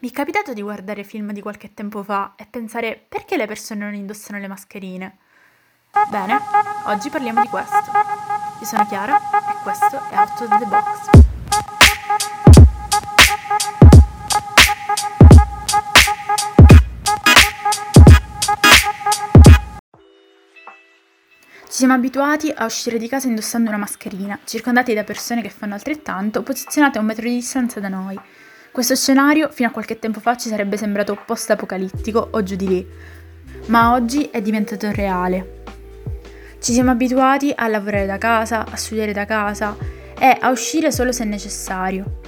Mi è capitato di guardare film di qualche tempo fa e pensare perché le persone non indossano le mascherine? Bene, oggi parliamo di questo. Io sono Chiara e questo è Out of the Box. Ci siamo abituati a uscire di casa indossando una mascherina, circondati da persone che fanno altrettanto, posizionate a un metro di distanza da noi. Questo scenario fino a qualche tempo fa ci sarebbe sembrato post-apocalittico o giù di lì, ma oggi è diventato reale. Ci siamo abituati a lavorare da casa, a studiare da casa e a uscire solo se necessario.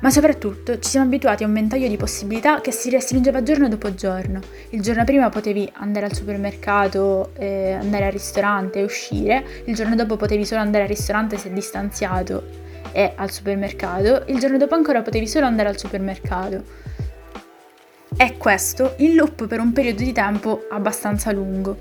Ma soprattutto ci siamo abituati a un ventaglio di possibilità che si restringeva giorno dopo giorno. Il giorno prima potevi andare al supermercato, eh, andare al ristorante e uscire, il giorno dopo potevi solo andare al ristorante se distanziato e al supermercato, il giorno dopo ancora potevi solo andare al supermercato. E questo in loop per un periodo di tempo abbastanza lungo.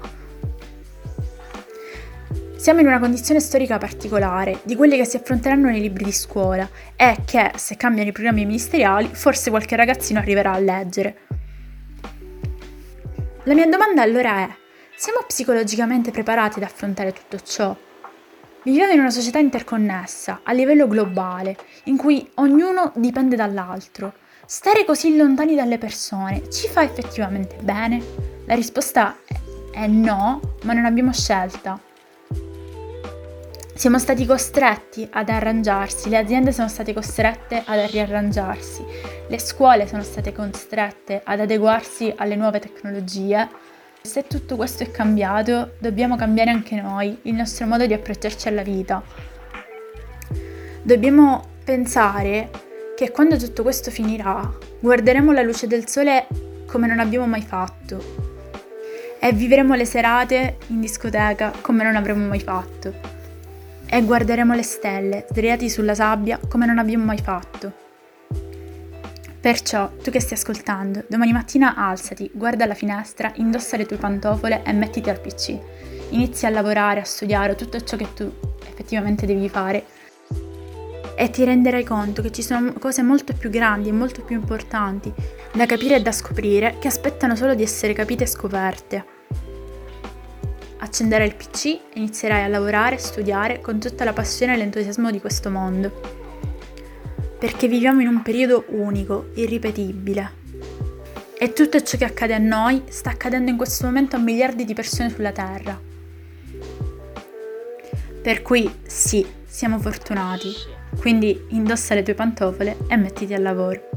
Siamo in una condizione storica particolare, di quelle che si affronteranno nei libri di scuola e che, se cambiano i programmi ministeriali, forse qualche ragazzino arriverà a leggere. La mia domanda allora è, siamo psicologicamente preparati ad affrontare tutto ciò? Viviamo in una società interconnessa, a livello globale, in cui ognuno dipende dall'altro. Stare così lontani dalle persone ci fa effettivamente bene? La risposta è no, ma non abbiamo scelta. Siamo stati costretti ad arrangiarsi, le aziende sono state costrette ad riarrangiarsi, le scuole sono state costrette ad adeguarsi alle nuove tecnologie se tutto questo è cambiato, dobbiamo cambiare anche noi, il nostro modo di approcciarci alla vita. Dobbiamo pensare che quando tutto questo finirà, guarderemo la luce del sole come non abbiamo mai fatto e vivremo le serate in discoteca come non avremmo mai fatto e guarderemo le stelle sdraiati sulla sabbia come non abbiamo mai fatto. Perciò, tu che stai ascoltando, domani mattina alzati, guarda alla finestra, indossa le tue pantofole e mettiti al PC. Inizia a lavorare, a studiare tutto ciò che tu effettivamente devi fare e ti renderai conto che ci sono cose molto più grandi e molto più importanti da capire e da scoprire che aspettano solo di essere capite e scoperte. Accenderai il PC e inizierai a lavorare, studiare con tutta la passione e l'entusiasmo di questo mondo perché viviamo in un periodo unico, irripetibile. E tutto ciò che accade a noi sta accadendo in questo momento a miliardi di persone sulla Terra. Per cui sì, siamo fortunati. Quindi indossa le tue pantofole e mettiti al lavoro.